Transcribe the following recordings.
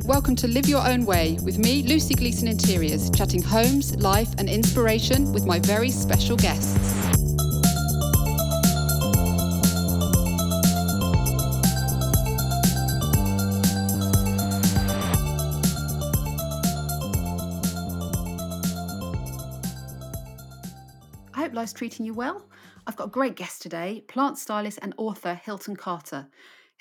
Welcome to Live Your Own Way with me, Lucy Gleason Interiors, chatting homes, life, and inspiration with my very special guests. I hope life's treating you well. I've got a great guest today, plant stylist and author Hilton Carter.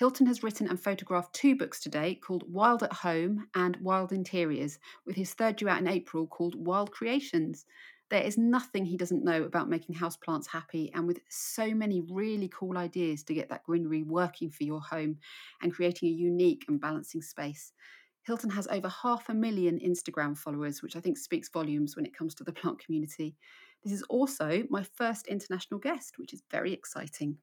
Hilton has written and photographed two books today called Wild at Home and Wild Interiors, with his third due out in April called Wild Creations. There is nothing he doesn't know about making houseplants happy, and with so many really cool ideas to get that greenery working for your home and creating a unique and balancing space. Hilton has over half a million Instagram followers, which I think speaks volumes when it comes to the plant community. This is also my first international guest, which is very exciting.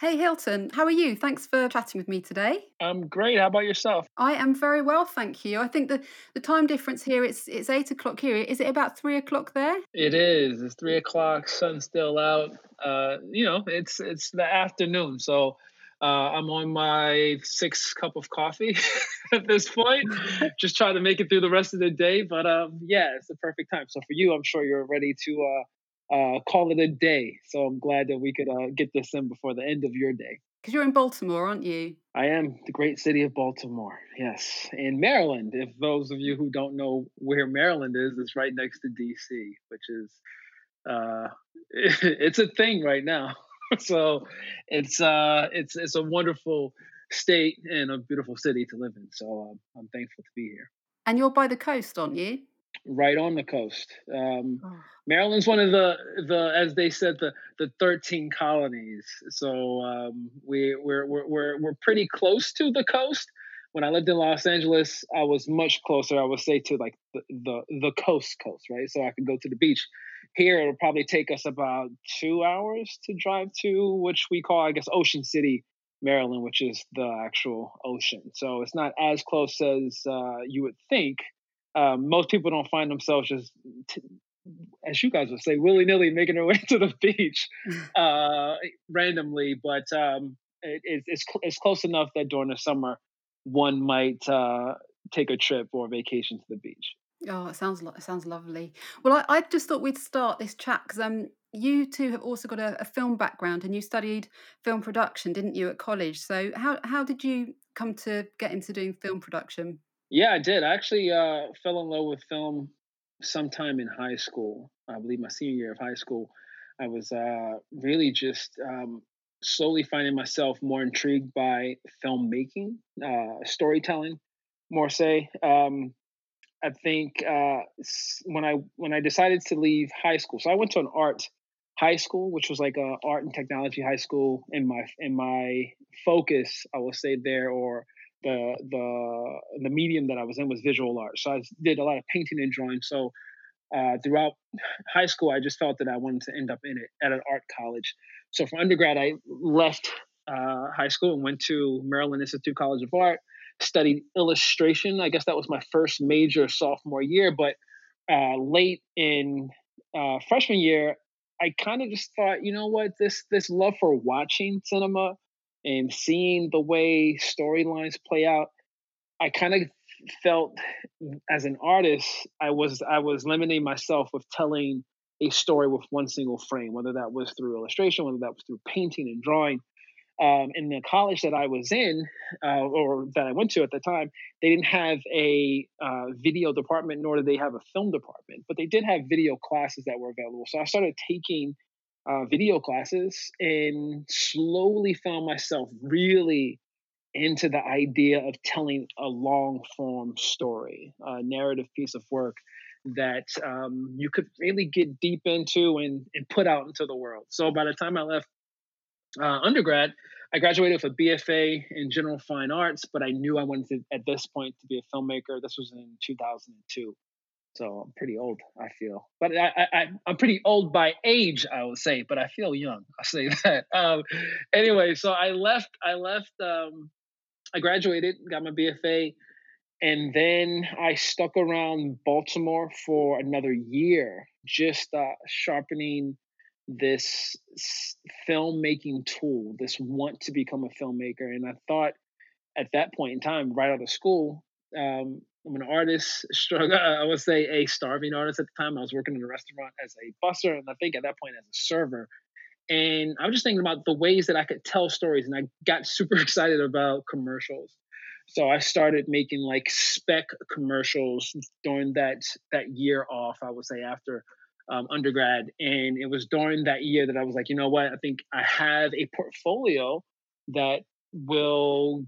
Hey Hilton, how are you? Thanks for chatting with me today. I'm great. How about yourself? I am very well, thank you. I think the, the time difference here it's it's eight o'clock here. Is it about three o'clock there? It is. It's three o'clock. Sun's still out. Uh, you know, it's it's the afternoon, so uh, I'm on my sixth cup of coffee at this point. Just trying to make it through the rest of the day, but um, yeah, it's the perfect time. So for you, I'm sure you're ready to uh, uh, call it a day. So I'm glad that we could uh, get this in before the end of your day. Because you're in Baltimore, aren't you? I am the great city of Baltimore. Yes, in Maryland. If those of you who don't know where Maryland is, it's right next to D.C., which is uh, it's a thing right now. so it's uh, it's it's a wonderful state and a beautiful city to live in. So um, I'm thankful to be here. And you're by the coast, aren't you? Right on the coast. Um, oh. Maryland's one of the the as they said the the thirteen colonies. So um, we we're, we're we're we're pretty close to the coast. When I lived in Los Angeles, I was much closer. I would say to like the the, the coast coast, right? So I could go to the beach. Here, it'll probably take us about two hours to drive to, which we call, I guess, Ocean City, Maryland, which is the actual ocean. So it's not as close as uh, you would think um, most people don't find themselves just, t- as you guys would say, willy nilly making their way to the beach uh, randomly. But um, it, it's it's close enough that during the summer, one might uh, take a trip or a vacation to the beach. Oh, it sounds it sounds lovely. Well, I, I just thought we'd start this chat because um, you two have also got a, a, film background and you studied film production, didn't you, at college? So how how did you come to get into doing film production? Yeah, I did. I actually uh, fell in love with film sometime in high school. I believe my senior year of high school. I was uh, really just um, slowly finding myself more intrigued by filmmaking, uh, storytelling, more say. Um, I think uh, when I when I decided to leave high school, so I went to an art high school, which was like a art and technology high school. In my in my focus, I will say there, or the the the medium that I was in was visual art. So I did a lot of painting and drawing. So uh, throughout high school, I just felt that I wanted to end up in it at an art college. So for undergrad, I left uh, high school and went to Maryland Institute College of Art, studied illustration. I guess that was my first major sophomore year. But uh, late in uh, freshman year, I kind of just thought, you know what, this this love for watching cinema and seeing the way storylines play out, I kind of felt as an artist, I was I was limiting myself with telling a story with one single frame, whether that was through illustration, whether that was through painting and drawing. Um, in the college that I was in, uh, or that I went to at the time, they didn't have a uh, video department, nor did they have a film department, but they did have video classes that were available. So I started taking uh, video classes and slowly found myself really into the idea of telling a long form story, a narrative piece of work that um, you could really get deep into and, and put out into the world. So by the time I left uh, undergrad, I graduated with a BFA in general fine arts, but I knew I wanted to, at this point to be a filmmaker. This was in 2002. So I'm pretty old, I feel. But I, I'm pretty old by age, I would say, but I feel young. I'll say that. Um, anyway, so I left. I left. Um, I graduated, got my BFA, and then I stuck around Baltimore for another year, just uh, sharpening this filmmaking tool, this want to become a filmmaker. And I thought at that point in time, right out of school, Um, I'm an artist, struggle. I would say a starving artist at the time. I was working in a restaurant as a busser, and I think at that point as a server. And I was just thinking about the ways that I could tell stories, and I got super excited about commercials. So I started making like spec commercials during that that year off. I would say after um, undergrad, and it was during that year that I was like, you know what? I think I have a portfolio that will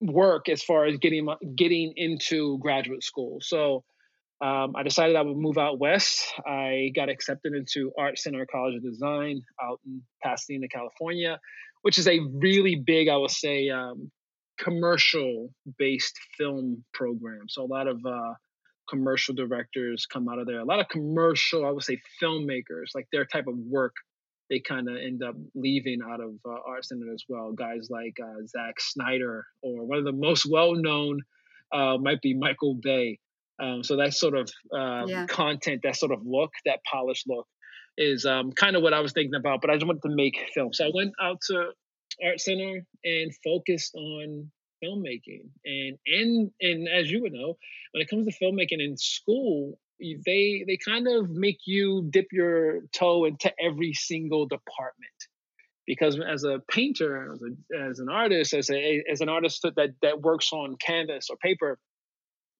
work as far as getting getting into graduate school. So um, I decided I would move out west. I got accepted into Art Center College of Design out in Pasadena, California, which is a really big, I would say, um, commercial based film program. So a lot of uh, commercial directors come out of there. A lot of commercial, I would say, filmmakers, like their type of work, they kind of end up leaving out of uh, Art Center as well. Guys like uh, Zack Snyder, or one of the most well known uh, might be Michael Bay. Um, so that sort of um, yeah. content, that sort of look, that polished look, is um, kind of what I was thinking about. But I just wanted to make film, so I went out to Art Center and focused on filmmaking. And and and as you would know, when it comes to filmmaking in school, they they kind of make you dip your toe into every single department. Because as a painter, as, a, as an artist, as a as an artist that that works on canvas or paper,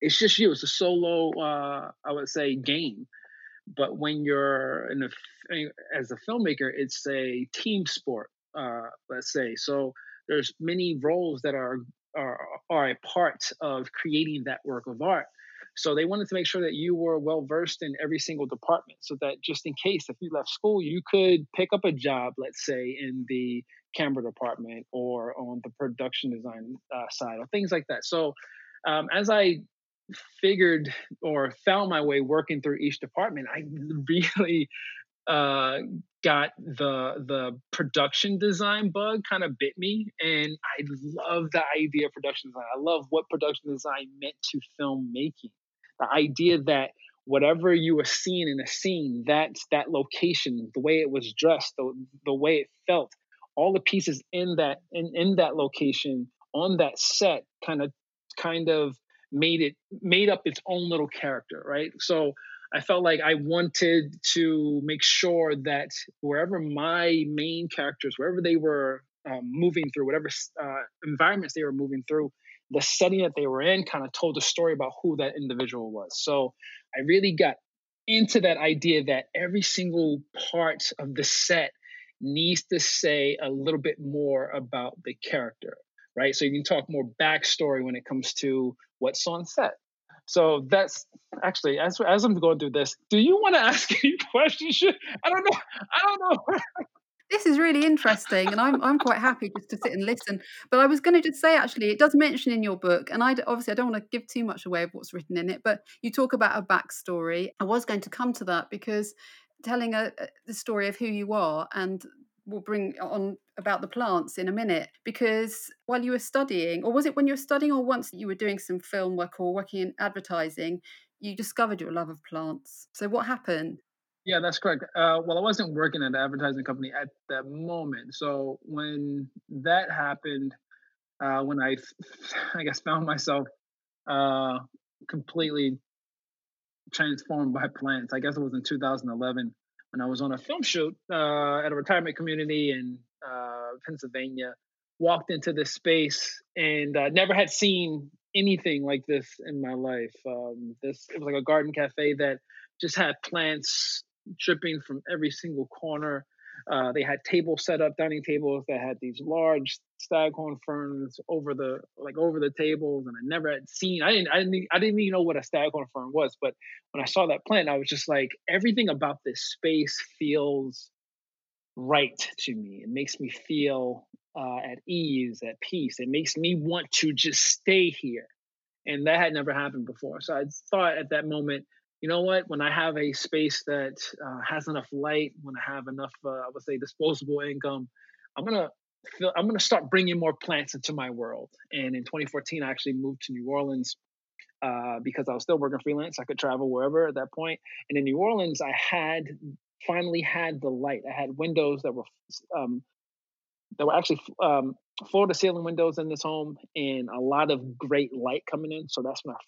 it's just you. It's a solo, uh, I would say, game. But when you're in a as a filmmaker, it's a team sport. Uh, let's say so. There's many roles that are are, are a part of creating that work of art. So they wanted to make sure that you were well versed in every single department so that just in case if you left school, you could pick up a job, let's say in the camera department or on the production design uh, side or things like that. So um, as I figured or found my way working through each department, I really uh, got the the production design bug kind of bit me and i love the idea of production design i love what production design meant to filmmaking the idea that whatever you were seeing in a scene that's that location the way it was dressed the, the way it felt all the pieces in that in, in that location on that set kind of kind of made it made up its own little character right? So I felt like I wanted to make sure that wherever my main characters, wherever they were um, moving through, whatever uh, environments they were moving through, the setting that they were in kind of told a story about who that individual was. So I really got into that idea that every single part of the set needs to say a little bit more about the character, right? So you can talk more backstory when it comes to what's on set. So that's actually as as I'm going through this. Do you want to ask any questions? I don't know. I don't know. this is really interesting, and I'm I'm quite happy just to sit and listen. But I was going to just say actually, it does mention in your book, and I obviously I don't want to give too much away of what's written in it, but you talk about a backstory. I was going to come to that because telling a, a the story of who you are and we'll bring on about the plants in a minute because while you were studying or was it when you were studying or once you were doing some film work or working in advertising you discovered your love of plants so what happened yeah that's correct uh, well i wasn't working at an advertising company at that moment so when that happened uh, when i i guess found myself uh, completely transformed by plants i guess it was in 2011 when I was on a film shoot uh, at a retirement community in uh, Pennsylvania. Walked into this space and uh, never had seen anything like this in my life. Um, this it was like a garden cafe that just had plants dripping from every single corner. Uh, they had tables set up, dining tables that had these large staghorn ferns over the like over the tables, and I never had seen. I didn't. I didn't. I didn't even know what a staghorn fern was. But when I saw that plant, I was just like, everything about this space feels right to me. It makes me feel uh, at ease, at peace. It makes me want to just stay here, and that had never happened before. So I thought at that moment you know what? When I have a space that uh, has enough light, when I have enough, uh, I would say, disposable income, I'm gonna feel, I'm gonna start bringing more plants into my world. And in 2014, I actually moved to New Orleans uh, because I was still working freelance. I could travel wherever at that point. And in New Orleans, I had finally had the light. I had windows that were um, that were actually um, floor to ceiling windows in this home and a lot of great light coming in. So that's when I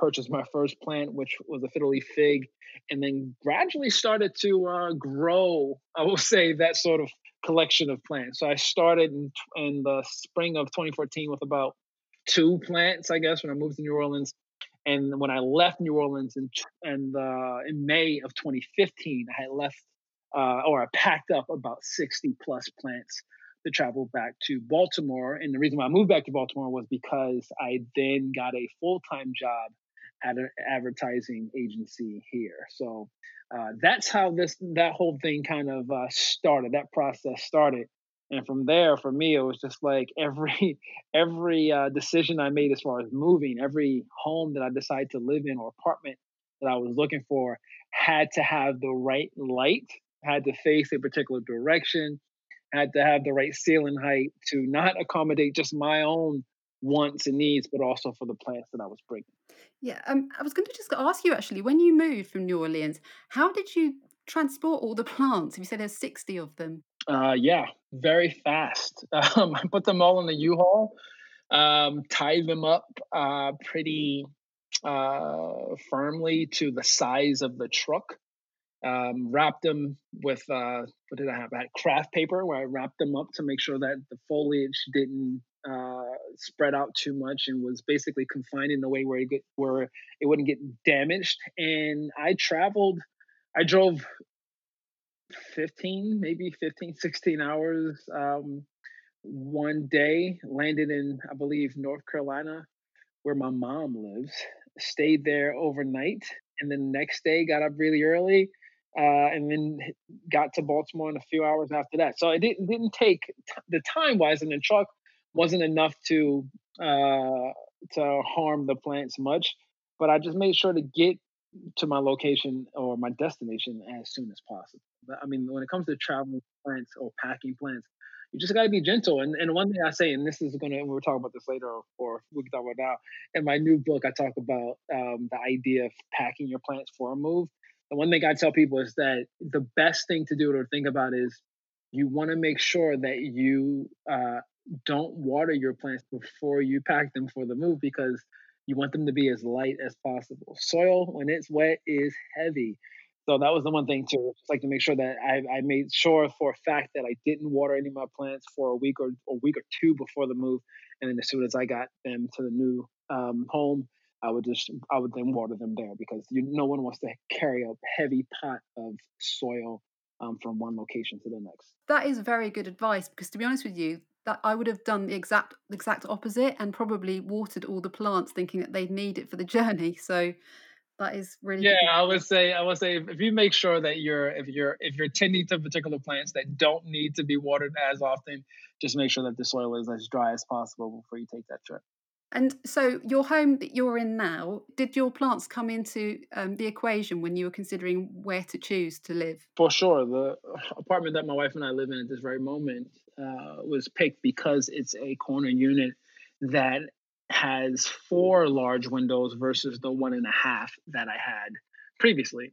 purchased my first plant, which was a fiddle leaf fig, and then gradually started to uh, grow. I will say that sort of collection of plants. So I started in, in the spring of 2014 with about two plants, I guess, when I moved to New Orleans. And when I left New Orleans in and uh, in May of 2015, I had left uh, or I packed up about 60 plus plants to travel back to Baltimore. And the reason why I moved back to Baltimore was because I then got a full time job at an advertising agency here. So uh, that's how this that whole thing kind of uh, started. That process started, and from there, for me, it was just like every every uh, decision I made as far as moving, every home that I decided to live in or apartment that I was looking for had to have the right light, had to face a particular direction, had to have the right ceiling height to not accommodate just my own wants and needs, but also for the plants that I was bringing. Yeah, um, I was going to just ask you actually, when you moved from New Orleans, how did you transport all the plants? If you said there's 60 of them. Uh, yeah, very fast. Um, I put them all in the U-Haul, um, tied them up uh, pretty uh, firmly to the size of the truck. Um, wrapped them with uh, what did I have? I had craft paper where I wrapped them up to make sure that the foliage didn't uh, spread out too much and was basically confined in a way where it get, where it wouldn't get damaged. And I traveled, I drove 15, maybe 15, 16 hours um, one day, landed in, I believe, North Carolina, where my mom lives, stayed there overnight, and then the next day got up really early. Uh, and then got to Baltimore in a few hours after that. So it didn't, didn't take t- the time wise in the truck wasn't enough to uh, to harm the plants much. But I just made sure to get to my location or my destination as soon as possible. But I mean, when it comes to traveling plants or packing plants, you just got to be gentle. And and one thing I say, and this is gonna, we'll talk about this later, or we can talk about now. In my new book, I talk about um, the idea of packing your plants for a move. The one thing I tell people is that the best thing to do or think about is you want to make sure that you uh, don't water your plants before you pack them for the move because you want them to be as light as possible. Soil, when it's wet, is heavy. So that was the one thing too. Just like to make sure that I, I made sure for a fact that I didn't water any of my plants for a week or a week or two before the move, and then as soon as I got them to the new um, home, I would just I would then water them there because you, no one wants to carry a heavy pot of soil um, from one location to the next. That is very good advice because to be honest with you, I would have done the exact exact opposite and probably watered all the plants thinking that they'd need it for the journey. So that is really yeah. I would say I would say if you make sure that you're if you're if you're tending to particular plants that don't need to be watered as often, just make sure that the soil is as dry as possible before you take that trip. And so, your home that you're in now, did your plants come into um, the equation when you were considering where to choose to live? For sure. The apartment that my wife and I live in at this very moment uh, was picked because it's a corner unit that has four large windows versus the one and a half that I had previously.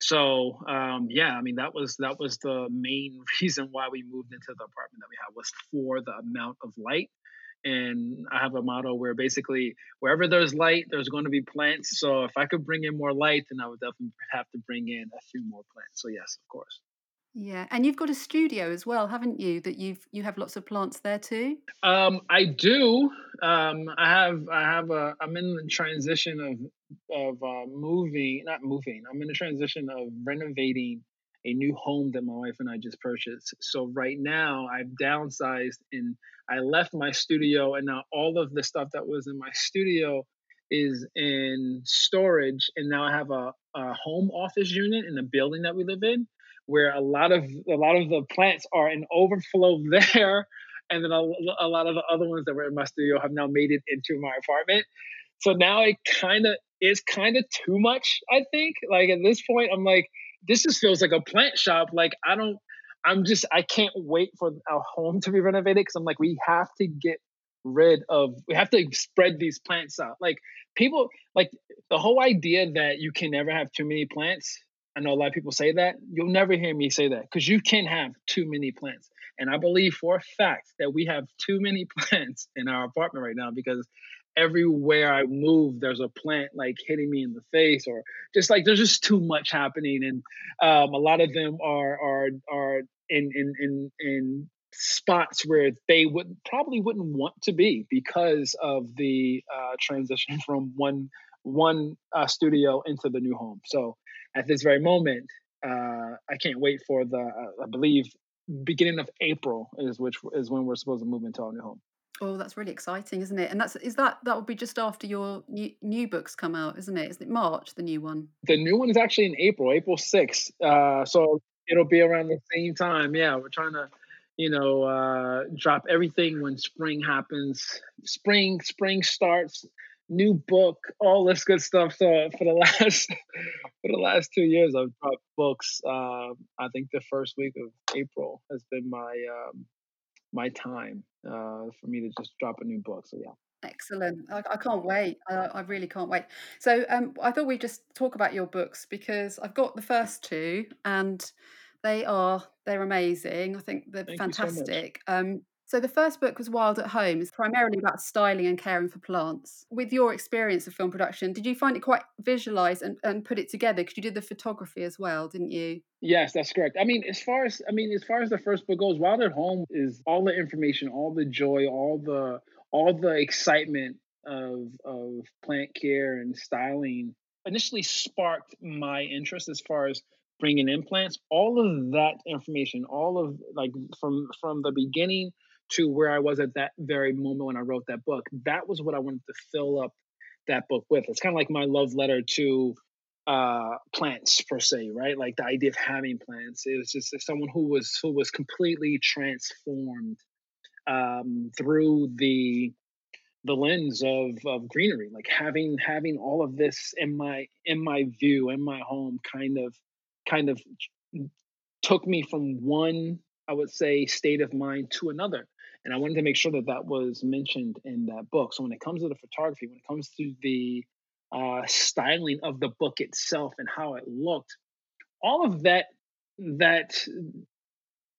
So um, yeah, I mean that was that was the main reason why we moved into the apartment that we had was for the amount of light and I have a motto where basically wherever there's light, there's going to be plants. So if I could bring in more light, then I would definitely have to bring in a few more plants. So yes, of course. Yeah, and you've got a studio as well, haven't you? That you've you have lots of plants there too. Um, I do. Um, I have I have a I'm in the transition of of uh, moving, not moving. I'm in the transition of renovating a new home that my wife and I just purchased. So right now I've downsized and I left my studio and now all of the stuff that was in my studio is in storage and now I have a, a home office unit in the building that we live in where a lot of a lot of the plants are in overflow there and then a, a lot of the other ones that were in my studio have now made it into my apartment. So now it kind of is kind of too much, I think. Like at this point I'm like this just feels like a plant shop. Like I don't, I'm just, I can't wait for our home to be renovated because I'm like, we have to get rid of, we have to spread these plants out. Like people, like the whole idea that you can never have too many plants. I know a lot of people say that. You'll never hear me say that because you can't have too many plants. And I believe for a fact that we have too many plants in our apartment right now because everywhere I move, there's a plant like hitting me in the face, or just like there's just too much happening, and um, a lot of them are are are in in in in spots where they would probably wouldn't want to be because of the uh, transition from one one uh, studio into the new home. So at this very moment, uh, I can't wait for the uh, I believe beginning of April is which is when we're supposed to move into our new home. Oh, that's really exciting, isn't it? And that's is that that will be just after your new, new books come out, isn't it? Isn't it March the new one? The new one is actually in April, April sixth. Uh, so it'll be around the same time. Yeah, we're trying to, you know, uh, drop everything when spring happens. Spring, spring starts new book, all this good stuff. So for the last for the last two years, I've dropped books. Uh, I think the first week of April has been my um, my time uh, for me to just drop a new book. So yeah. Excellent. I, I can't wait. I, I, really can't wait. So um, I thought we'd just talk about your books because I've got the first two and they are they're amazing. I think they're Thank fantastic. So um, so the first book was Wild at Home. It's primarily about styling and caring for plants. With your experience of film production, did you find it quite visualized and, and put it together? Because you did the photography as well, didn't you? Yes, that's correct. I mean, as far as I mean, as far as the first book goes, Wild at Home is all the information, all the joy, all the all the excitement of of plant care and styling initially sparked my interest as far as bringing in plants all of that information all of like from from the beginning to where I was at that very moment when I wrote that book. That was what I wanted to fill up that book with. It's kind of like my love letter to uh plants per se right like the idea of having plants it was just someone who was who was completely transformed um through the the lens of of greenery like having having all of this in my in my view in my home kind of kind of took me from one i would say state of mind to another and I wanted to make sure that that was mentioned in that book. So when it comes to the photography, when it comes to the uh, styling of the book itself and how it looked, all of that that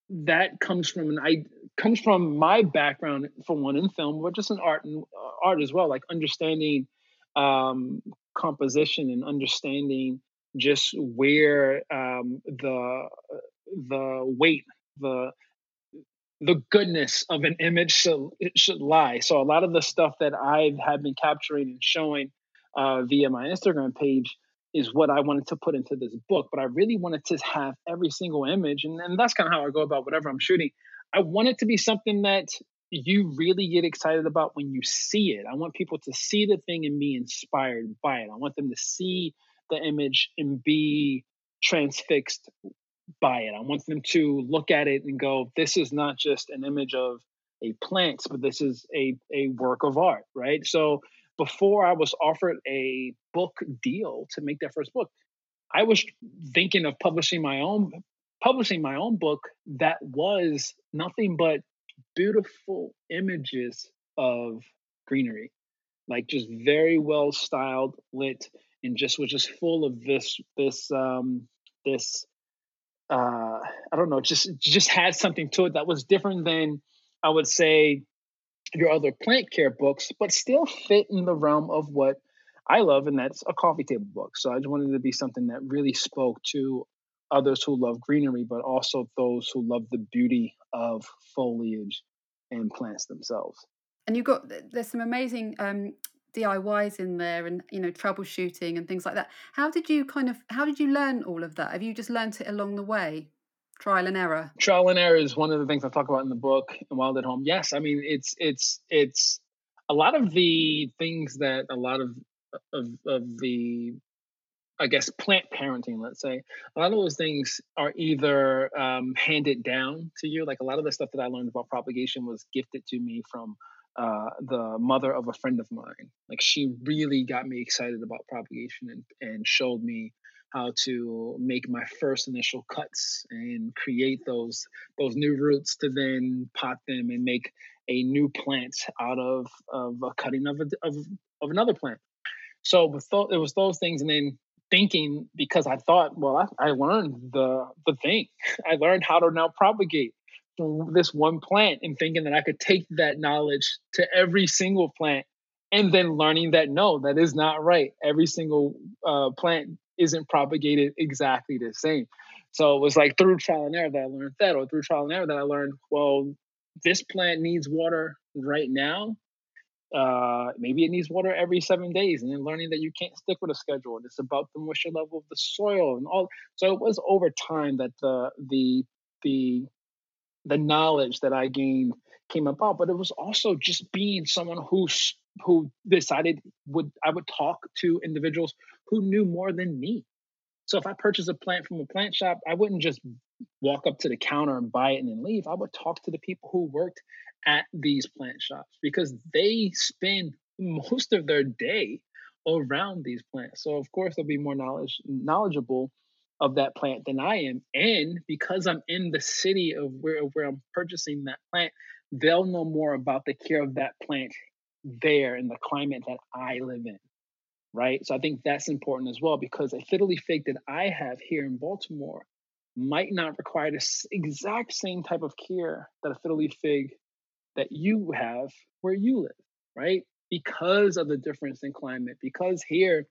that comes from an I comes from my background for one in film, but just in art and uh, art as well, like understanding um, composition and understanding just where um, the the weight the the goodness of an image should, should lie. So a lot of the stuff that I have been capturing and showing uh, via my Instagram page is what I wanted to put into this book. But I really wanted to have every single image, and, and that's kind of how I go about whatever I'm shooting. I want it to be something that you really get excited about when you see it. I want people to see the thing and be inspired by it. I want them to see the image and be transfixed by it. I want them to look at it and go, this is not just an image of a plant, but this is a, a work of art, right? So before I was offered a book deal to make that first book, I was thinking of publishing my own publishing my own book that was nothing but beautiful images of greenery like just very well styled lit and just was just full of this this um this uh, I don't know, just just had something to it that was different than I would say your other plant care books, but still fit in the realm of what I love, and that's a coffee table book. So I just wanted to be something that really spoke to others who love greenery, but also those who love the beauty of foliage and plants themselves. And you've got there's some amazing um, DIYs in there and you know troubleshooting and things like that. How did you kind of how did you learn all of that? Have you just learned it along the way? Trial and error. Trial and error is one of the things I talk about in the book and Wild at Home. Yes, I mean it's it's it's a lot of the things that a lot of of of the I guess plant parenting, let's say, a lot of those things are either um, handed down to you. Like a lot of the stuff that I learned about propagation was gifted to me from uh, the mother of a friend of mine. Like she really got me excited about propagation and, and showed me how to make my first initial cuts and create those those new roots to then pot them and make a new plant out of of a cutting of a, of, of another plant. So with th- it was those things, and then thinking because I thought, well, I, I learned the the thing. I learned how to now propagate this one plant and thinking that I could take that knowledge to every single plant and then learning that no, that is not right. Every single uh, plant isn't propagated exactly the same. So it was like through trial and error that I learned that, or through trial and error that I learned, well, this plant needs water right now. Uh, maybe it needs water every seven days, and then learning that you can't stick with a schedule. And it's about the moisture level of the soil and all. So it was over time that the the the the knowledge that I gained came about, but it was also just being someone who who decided would I would talk to individuals who knew more than me. So if I purchase a plant from a plant shop, I wouldn't just walk up to the counter and buy it and then leave. I would talk to the people who worked at these plant shops because they spend most of their day around these plants. So of course they'll be more knowledge knowledgeable of that plant than I am. And because I'm in the city of where, where I'm purchasing that plant, they'll know more about the care of that plant there in the climate that I live in. Right. So I think that's important as well because a fiddly fig that I have here in Baltimore might not require the exact same type of care that a fiddly fig that you have where you live, right? Because of the difference in climate, because here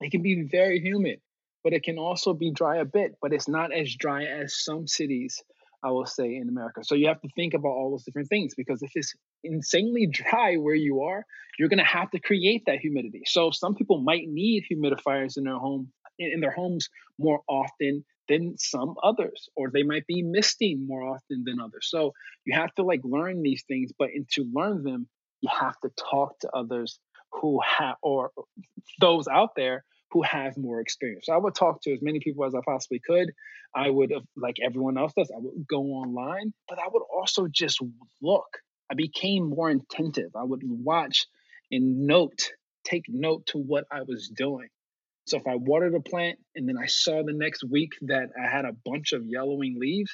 it can be very humid, but it can also be dry a bit, but it's not as dry as some cities I will say, in America. So you have to think about all those different things because if it's insanely dry where you are, you're going to have to create that humidity. So some people might need humidifiers in their home in their homes more often than some others or they might be misting more often than others so you have to like learn these things but to learn them you have to talk to others who have or those out there who have more experience. So I would talk to as many people as I possibly could. I would, like everyone else does, I would go online, but I would also just look. I became more attentive. I would watch and note, take note to what I was doing. So if I watered a plant and then I saw the next week that I had a bunch of yellowing leaves,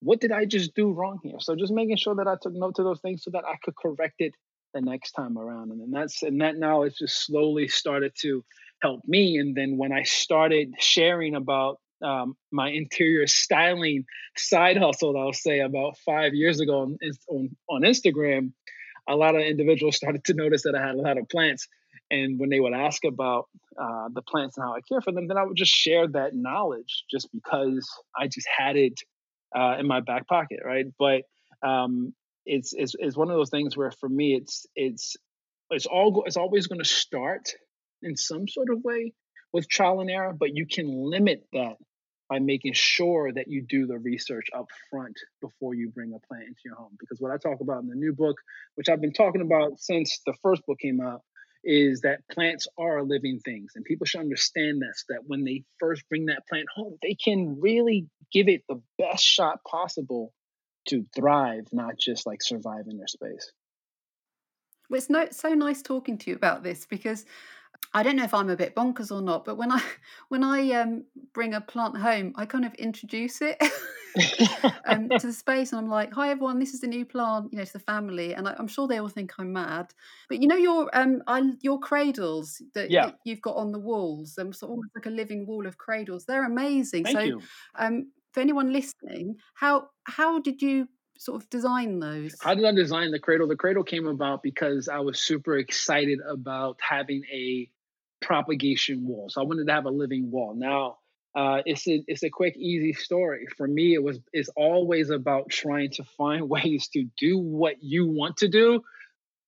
what did I just do wrong here? So just making sure that I took note to those things so that I could correct it the next time around. And then that's and that now knowledge just slowly started to help me. And then when I started sharing about um, my interior styling side hustle, I'll say about five years ago on, on, on Instagram, a lot of individuals started to notice that I had a lot of plants. And when they would ask about uh, the plants and how I care for them, then I would just share that knowledge just because I just had it uh, in my back pocket, right? But um, it's, it's it's one of those things where for me it's it's it's all it's always going to start in some sort of way with trial and error, but you can limit that by making sure that you do the research up front before you bring a plant into your home. Because what I talk about in the new book, which I've been talking about since the first book came out, is that plants are living things. And people should understand this that when they first bring that plant home, they can really give it the best shot possible to thrive, not just like survive in their space. Well, it's no, so nice talking to you about this because I don't know if I'm a bit bonkers or not, but when I when I um, bring a plant home, I kind of introduce it um, to the space, and I'm like, "Hi everyone, this is the new plant," you know, to the family, and I, am sure they all think I'm mad. But you know your um, I, your cradles that, yeah. that you've got on the walls, um, sort of almost like a living wall of cradles. They're amazing. Thank so, you. Um, for anyone listening, how how did you sort of design those? How did I design the cradle? The cradle came about because I was super excited about having a propagation wall. So I wanted to have a living wall. Now, uh, it's a it's a quick, easy story. For me, it was it's always about trying to find ways to do what you want to do,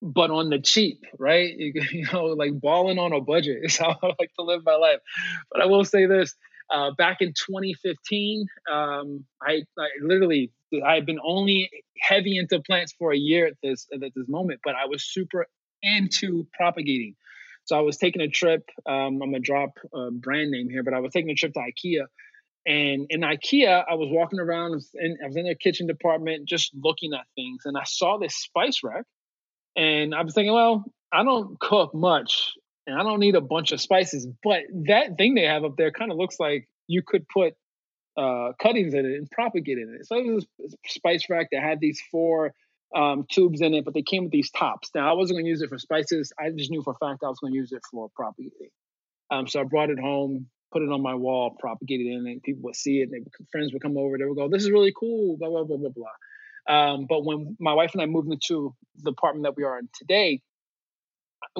but on the cheap, right? You, you know, like balling on a budget is how I like to live my life. But I will say this: uh, back in 2015, um, I, I literally I had been only heavy into plants for a year at this at this moment, but I was super into propagating. So I was taking a trip. Um, I'm gonna drop a brand name here, but I was taking a trip to IKEA, and in IKEA, I was walking around and I was in their kitchen department just looking at things, and I saw this spice rack, and I was thinking, well, I don't cook much, and I don't need a bunch of spices, but that thing they have up there kind of looks like you could put uh, cuttings in it and propagate in it. So it was a spice rack that had these four um, tubes in it, but they came with these tops. Now I wasn't going to use it for spices. I just knew for a fact I was going to use it for propagating. Um, so I brought it home, put it on my wall, propagate it and people would see it. And they, friends would come over. They would go, "This is really cool." Blah blah blah blah blah. Um, but when my wife and I moved into the apartment that we are in today,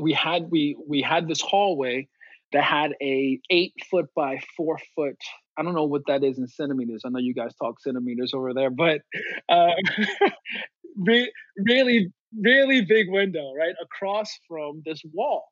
we had we we had this hallway that had a eight foot by four foot. I don't know what that is in centimeters. I know you guys talk centimeters over there, but uh, re- really, really big window right across from this wall.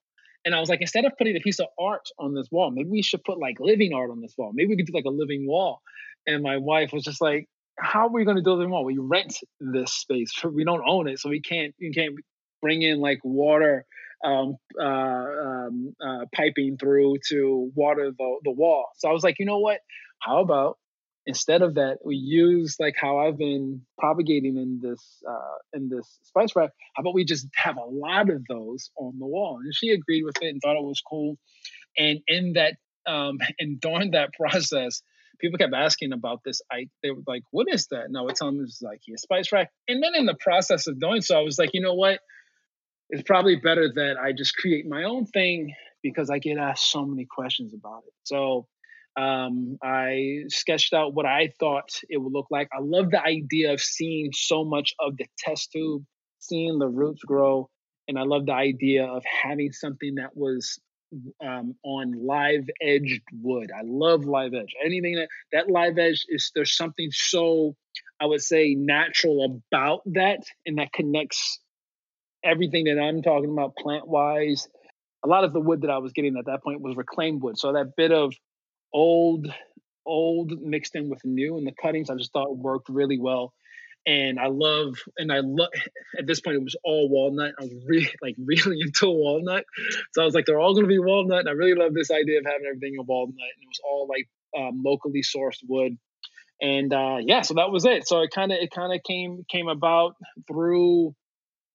And I was like, instead of putting a piece of art on this wall, maybe we should put like living art on this wall. Maybe we could do like a living wall. And my wife was just like, how are we going to do living wall? We rent this space. We don't own it, so we can't. You can't bring in like water um, uh, um, uh, piping through to water the, the wall. So I was like, you know what? How about instead of that, we use like how I've been propagating in this uh, in this spice rack. How about we just have a lot of those on the wall? And she agreed with it and thought it was cool. And in that um, and during that process, people kept asking about this. I they were like, "What is that?" And I would tell them it's like a spice rack. And then in the process of doing so, I was like, you know what? It's probably better that I just create my own thing because I get asked so many questions about it. So um, I sketched out what I thought it would look like. I love the idea of seeing so much of the test tube, seeing the roots grow, and I love the idea of having something that was um, on live edged wood. I love live edge. Anything that that live edge is there's something so I would say natural about that, and that connects everything that I'm talking about plant wise. A lot of the wood that I was getting at that point was reclaimed wood, so that bit of old old mixed in with new and the cuttings I just thought worked really well. And I love and I love at this point it was all walnut. I was really like really into walnut. So I was like, they're all gonna be walnut. And I really love this idea of having everything in walnut. And it was all like um, locally sourced wood. And uh, yeah, so that was it. So it kind of it kind of came came about through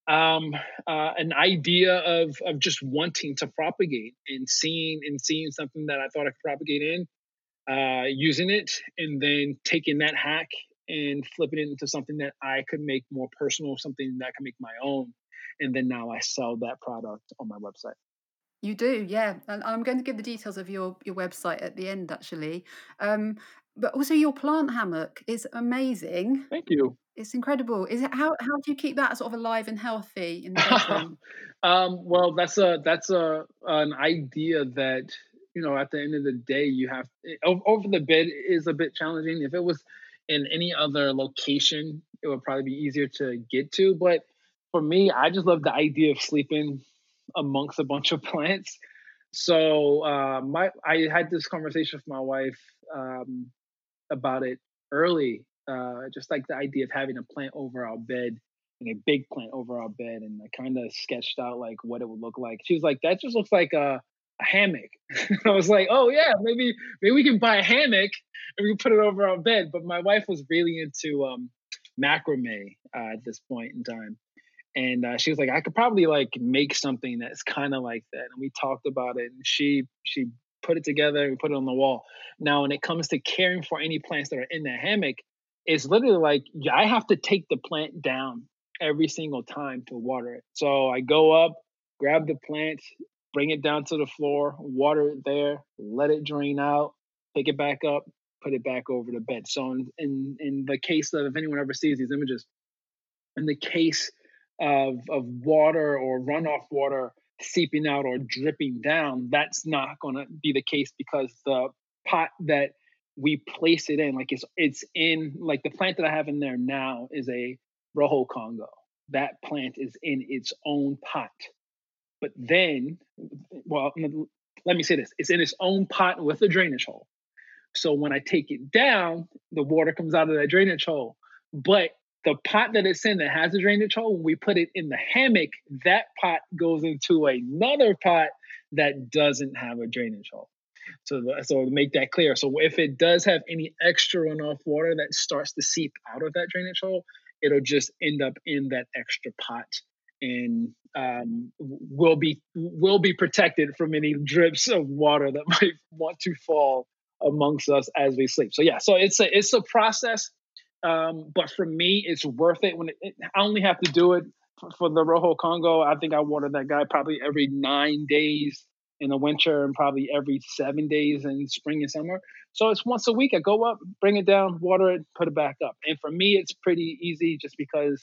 um, uh, an idea of of just wanting to propagate and seeing and seeing something that I thought I could propagate in, uh, using it, and then taking that hack and flipping it into something that I could make more personal, something that I can make my own, and then now I sell that product on my website. You do, yeah, and I'm going to give the details of your your website at the end, actually. Um, but also, your plant hammock is amazing. Thank you. It's incredible. Is it how how do you keep that sort of alive and healthy in the um, well, that's a that's a an idea that you know at the end of the day you have eh, over the bed is a bit challenging. If it was in any other location, it would probably be easier to get to. But for me, I just love the idea of sleeping amongst a bunch of plants. So uh, my I had this conversation with my wife um, about it early uh, just like the idea of having a plant over our bed and a big plant over our bed. And I kind of sketched out like what it would look like. She was like, that just looks like a, a hammock. I was like, oh yeah, maybe maybe we can buy a hammock and we can put it over our bed. But my wife was really into um, macrame uh, at this point in time. And uh, she was like, I could probably like make something that's kind of like that. And we talked about it, and she she put it together and put it on the wall. Now, when it comes to caring for any plants that are in the hammock, it's literally like I have to take the plant down every single time to water it. So I go up, grab the plant, bring it down to the floor, water it there, let it drain out, pick it back up, put it back over the bed. So in in, in the case of if anyone ever sees these images, in the case of of water or runoff water seeping out or dripping down, that's not going to be the case because the pot that we place it in like it's it's in like the plant that I have in there now is a rojo congo. That plant is in its own pot. But then, well, let me say this: it's in its own pot with a drainage hole. So when I take it down, the water comes out of that drainage hole. But the pot that it's in that has a drainage hole, when we put it in the hammock, that pot goes into another pot that doesn't have a drainage hole. So, so to make that clear, so if it does have any extra runoff water that starts to seep out of that drainage hole, it'll just end up in that extra pot and um, will be will be protected from any drips of water that might want to fall amongst us as we sleep. So yeah, so it's a it's a process, um, but for me, it's worth it when it, it, I only have to do it for, for the Rojo Congo. I think I water that guy probably every nine days in the winter and probably every seven days in spring and summer. So it's once a week. I go up, bring it down, water it, put it back up. And for me, it's pretty easy just because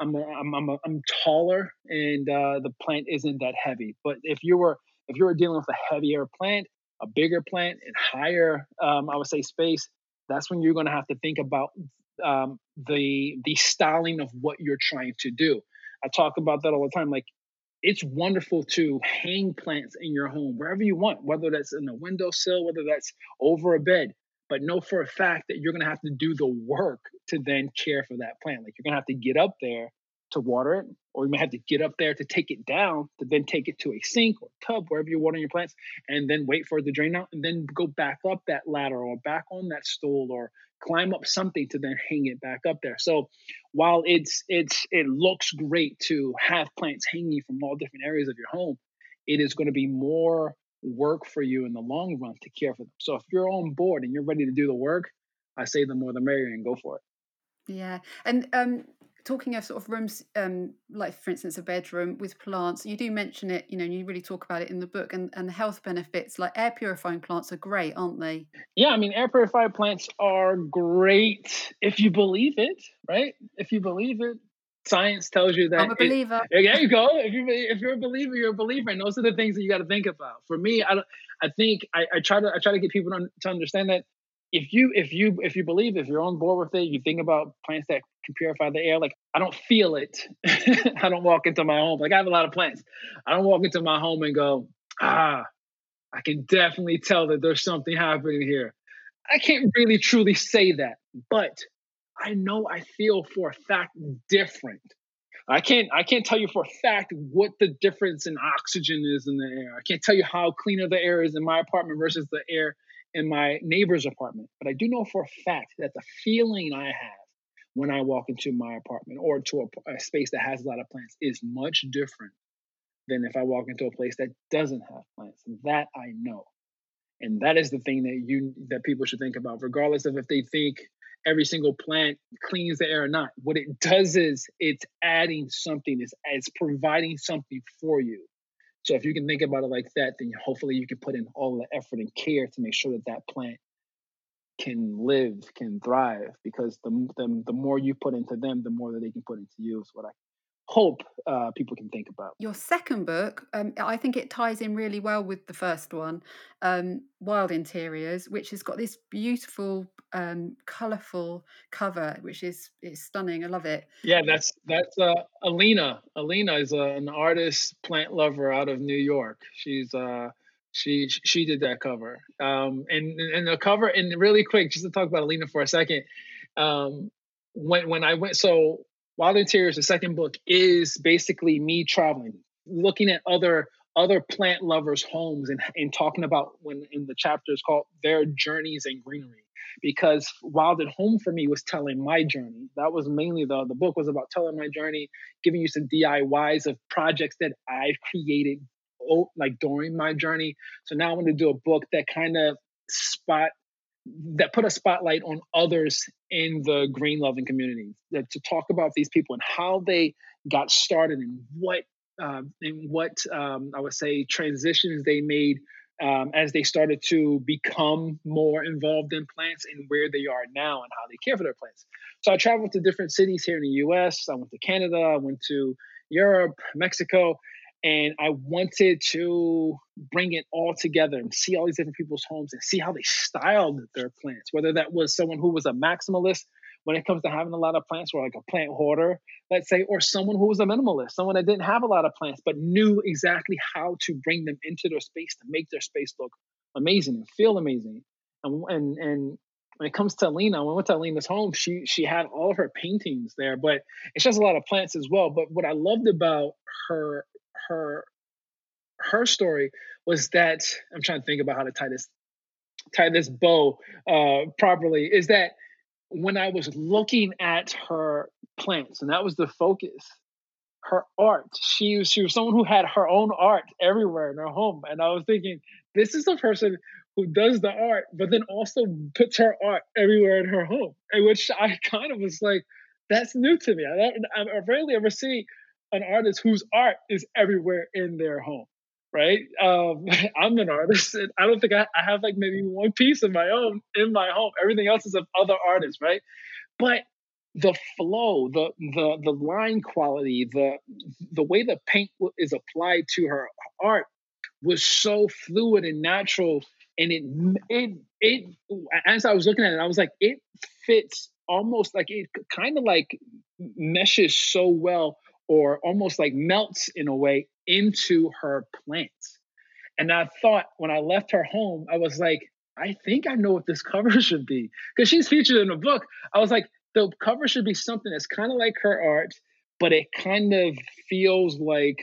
I'm a, I'm I'm, a, I'm taller and uh, the plant isn't that heavy. But if you were if you were dealing with a heavier plant, a bigger plant, and higher, um, I would say space, that's when you're going to have to think about um, the the styling of what you're trying to do. I talk about that all the time. Like it's wonderful to hang plants in your home wherever you want, whether that's in a windowsill, whether that's over a bed. But know for a fact that you're to have to do the work to then care for that plant. Like you're to have to get up there to water it, or you may have to get up there to take it down to then take it to a sink or tub, wherever you're watering your plants, and then wait for it to drain out, and then go back up that ladder or back on that stool or climb up something to then hang it back up there. So while it's it's it looks great to have plants hanging from all different areas of your home, it is going to be more work for you in the long run to care for them. So if you're on board and you're ready to do the work, I say the more the merrier and go for it. Yeah. And um talking of sort of rooms, um, like for instance, a bedroom with plants, you do mention it, you know, you really talk about it in the book and, and the health benefits, like air purifying plants are great, aren't they? Yeah, I mean, air purifying plants are great if you believe it, right? If you believe it, science tells you that. I'm a believer. It, there you go. If you if you're a believer, you're a believer, and those are the things that you got to think about. For me, I I think I, I try to I try to get people to, to understand that if you if you if you believe if you're on board with it you think about plants that can purify the air like i don't feel it. I don't walk into my home like i have a lot of plants. I don't walk into my home and go ah i can definitely tell that there's something happening here. I can't really truly say that but i know i feel for a fact different. I can't I can't tell you for a fact what the difference in oxygen is in the air. I can't tell you how cleaner the air is in my apartment versus the air in my neighbor's apartment, but I do know for a fact that the feeling I have when I walk into my apartment or to a, a, space that has a lot of plants is much different than if I walk into a place that doesn't have plants. And that I know. And that is the thing that you that people should think about, regardless of if they think every single plant cleans the air or not. What it does is it's adding something, it's, it's providing something for you. So if you can think about it like that, then hopefully you can put in all the effort and care to make sure that that plant can live, can thrive. Because the the, the more you put into them, the more that they can put into you. Is what I hope uh, people can think about. Your second book, um, I think it ties in really well with the first one, um, Wild Interiors, which has got this beautiful, um, colourful cover, which is is stunning. I love it. Yeah, that's that's uh, Alina. Alina is uh, an artist, plant lover out of New York. She's uh, she she did that cover, um, and and the cover. And really quick, just to talk about Alina for a second. Um, when when I went, so Wild Interiors, the second book, is basically me traveling, looking at other other plant lovers' homes and, and talking about when in the chapter is called their journeys in greenery. Because Wild at Home for me was telling my journey. That was mainly the the book was about telling my journey, giving you some DIYs of projects that I've created oh, like during my journey. So now I want to do a book that kind of spot that put a spotlight on others in the green loving community that, to talk about these people and how they got started and what uh, and what um, I would say transitions they made um, as they started to become more involved in plants and where they are now and how they care for their plants. So I traveled to different cities here in the U.S. I went to Canada. I went to Europe, Mexico, and I wanted to bring it all together and see all these different people's homes and see how they styled their plants. Whether that was someone who was a maximalist when it comes to having a lot of plants, or like a plant hoarder, let's say, or someone who was a minimalist, someone that didn't have a lot of plants but knew exactly how to bring them into their space to make their space look amazing and feel amazing. And and and when it comes to Alina, when I went to Alina's home, she she had all of her paintings there, but it's just a lot of plants as well. But what I loved about her her her story was that I'm trying to think about how to tie this tie this bow uh, properly. Is that when I was looking at her plants, and that was the focus, her art. She was she was someone who had her own art everywhere in her home, and I was thinking, this is the person who does the art, but then also puts her art everywhere in her home, and which I kind of was like, that's new to me. I, I, I rarely ever see an artist whose art is everywhere in their home. right? Um, I'm an artist, and I don't think I, I have like maybe one piece of my own in my home. Everything else is of other artists, right? But the flow, the the the line quality, the the way the paint is applied to her art was so fluid and natural, and it it it as I was looking at it, I was like, it fits almost like it kind of like meshes so well, or almost like melts in a way into her plants. And I thought when I left her home, I was like, I think I know what this cover should be because she's featured in a book. I was like, the cover should be something that's kind of like her art, but it kind of feels like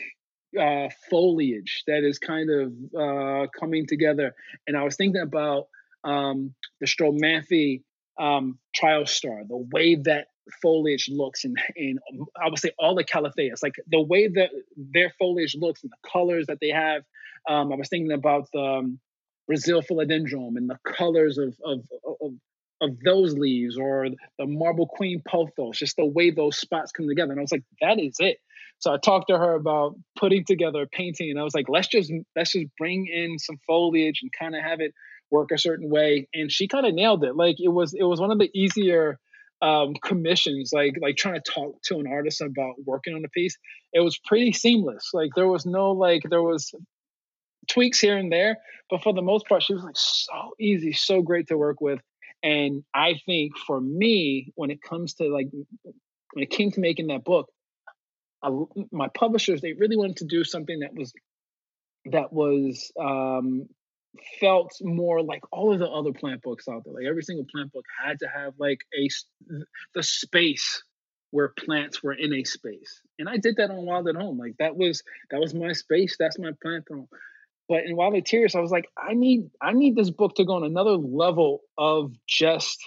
uh, foliage that is kind of uh, coming together. And I was thinking about um, the Stromanthe um, Triostar, the way that foliage looks, and, and I would say all the calatheas, like the way that their foliage looks and the colors that they have. Um, I was thinking about the um, Brazil philodendron and the colors of, of, of of those leaves or the marble queen pothos, just the way those spots come together. And I was like, that is it. So I talked to her about putting together a painting, and I was like, let's just let's just bring in some foliage and kind of have it work a certain way. And she kind of nailed it. Like it was it was one of the easier um, commissions, like like trying to talk to an artist about working on a piece. It was pretty seamless. Like there was no like there was tweaks here and there, but for the most part, she was like so easy, so great to work with. And I think for me, when it comes to like, when it came to making that book, I, my publishers they really wanted to do something that was that was um, felt more like all of the other plant books out there. Like every single plant book had to have like a the space where plants were in a space, and I did that on Wild at Home. Like that was that was my space. That's my plant home. But in Wild Interiors, I was like, I need I need this book to go on another level of just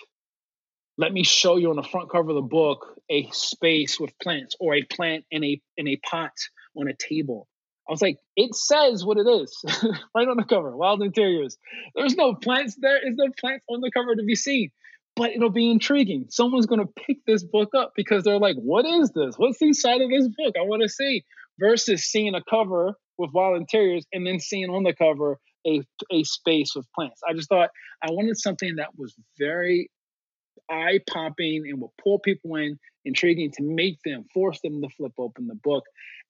let me show you on the front cover of the book a space with plants or a plant in a in a pot on a table. I was like, it says what it is right on the cover, Wild Interiors. There's no plants. There's no plants on the cover to be seen, but it'll be intriguing. Someone's going to pick this book up because they're like, what is this? What's inside of this book? I want to see versus seeing a cover with wild interiors and then seeing on the cover a, a space with plants. I just thought I wanted something that was very eye popping and will pull people in, intriguing to make them, force them to flip open the book.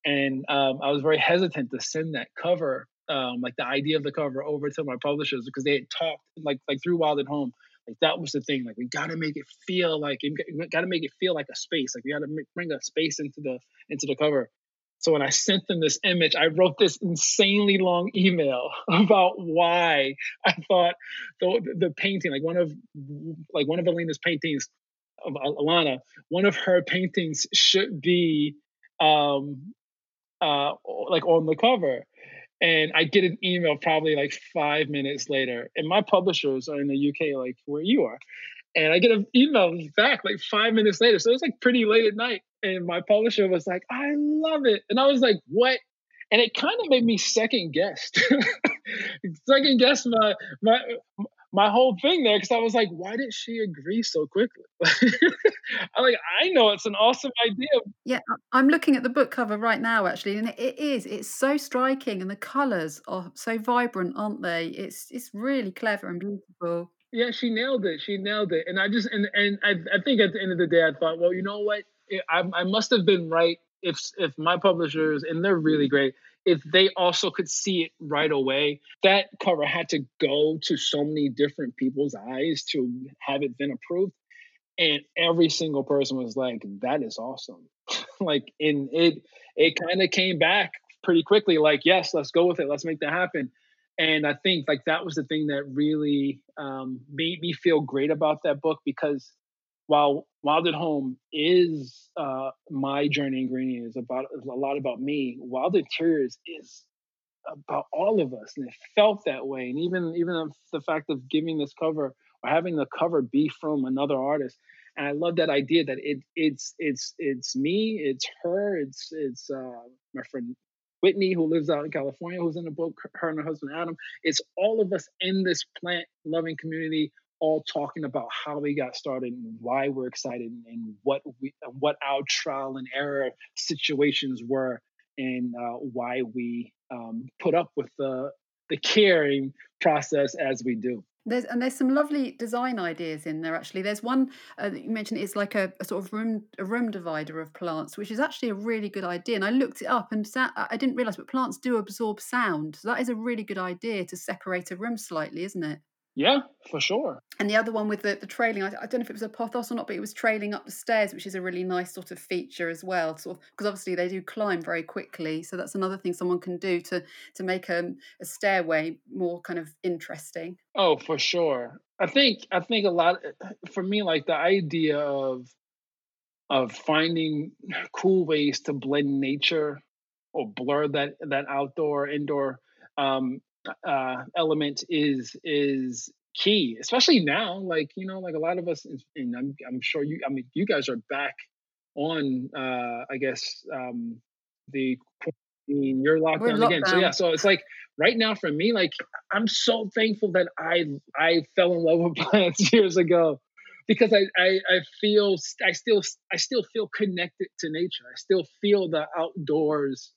And um, I was very hesitant to send that cover, um, like the idea of the cover, over to my publishers because they had talked like like through Wild at Home. Like that was the thing. Like we got to make it feel like got to make it feel like a space. Like we got to bring a space into the into the cover. So when I sent them this image, I wrote this insanely long email about why I thought the, the painting, like one of like one of Elena's paintings of Alana, one of her paintings should be um uh like on the cover. And I get an email probably like five minutes later. And my publishers are in the UK, like where you are. And I get an email back like five minutes later. So it was like pretty late at night. And my publisher was like, I love it. And I was like, what? And it kind of made me second guess, second guess my my my whole thing there because I was like, why did she agree so quickly? I'm like, I know it's an awesome idea. Yeah, I'm looking at the book cover right now, actually, and it is. It's so striking, and the colours are so vibrant, aren't they? It's it's really clever and beautiful. Yeah, she nailed it. She nailed it. And I just and and I, I think at the end of the day, I thought, well, you know what? I, I must have been right if if my publishers and they're really great if they also could see it right away that cover had to go to so many different people's eyes to have it been approved. And every single person was like that is awesome. Like and it it kind of came back pretty quickly like yes let's go with it. Let's make that happen. And i think like that was the thing that really um, made me feel great about that book because while Wild at Home is uh, my journey in greening is about is a lot about me. Wild Interiors is about all of us, and it felt that way. And even even the fact of giving this cover or having the cover be from another artist, and I love that idea that it it's it's it's me, it's her, it's it's uh, my friend Whitney who lives out in California, who's in the book. Her and her husband Adam. It's all of us in this plant loving community all talking about how we got started and why we're excited and what we what our trial and error situations were and uh, why we um, put up with the the caring process as we do. There's and there's some lovely design ideas in there. Actually, there's one uh, that you mentioned it's like a, a, sort of room a room divider of plants, which is actually a really good idea. And I looked it up, and sa- I didn't realize, but plants do absorb sound, so that is a really good idea to separate a room slightly, isn't it? Yeah, for sure. And the other one with the, the trailing, I, I, don't know if it was a pothos or not, but it was trailing up the stairs, which is a really nice sort of feature as well. Sort of because obviously they do climb very quickly, so that's another thing someone can do to to make a, a stairway more kind of interesting. Oh, for sure. I think I think a lot for me, like the idea of of finding cool ways to blend nature or blur that that outdoor indoor um, uh, element is is key, especially now. Like you know, like a lot of us, and I'm I'm sure you. I mean, you guys are back on. Uh, I guess um, the you're locked down again. So yeah, so it's like right now for me, like I'm so thankful that I I fell in love with plants years ago because I, I I feel I still I still feel connected to nature. I still feel the outdoors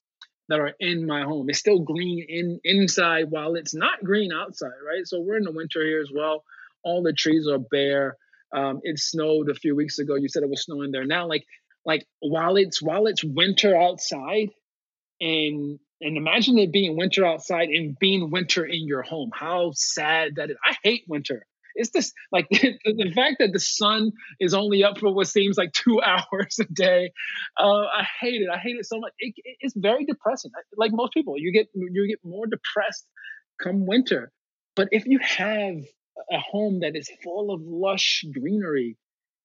that are in my home. It's still green in inside while it's not green outside, right? So we're in the winter here as well. All the trees are bare. Um, it snowed a few weeks ago. You said it was snowing there now. Like like while it's while it's winter outside, and and imagine it being winter outside and being winter in your home. How sad that is. I hate winter it's this like the, the, fact that the sun is only up for what seems like two hours a day. Uh, I hate it. I hate it so much. It, it, it's very depressing. Like most people, you get you get more depressed come winter. But if you have a home that is full of lush greenery,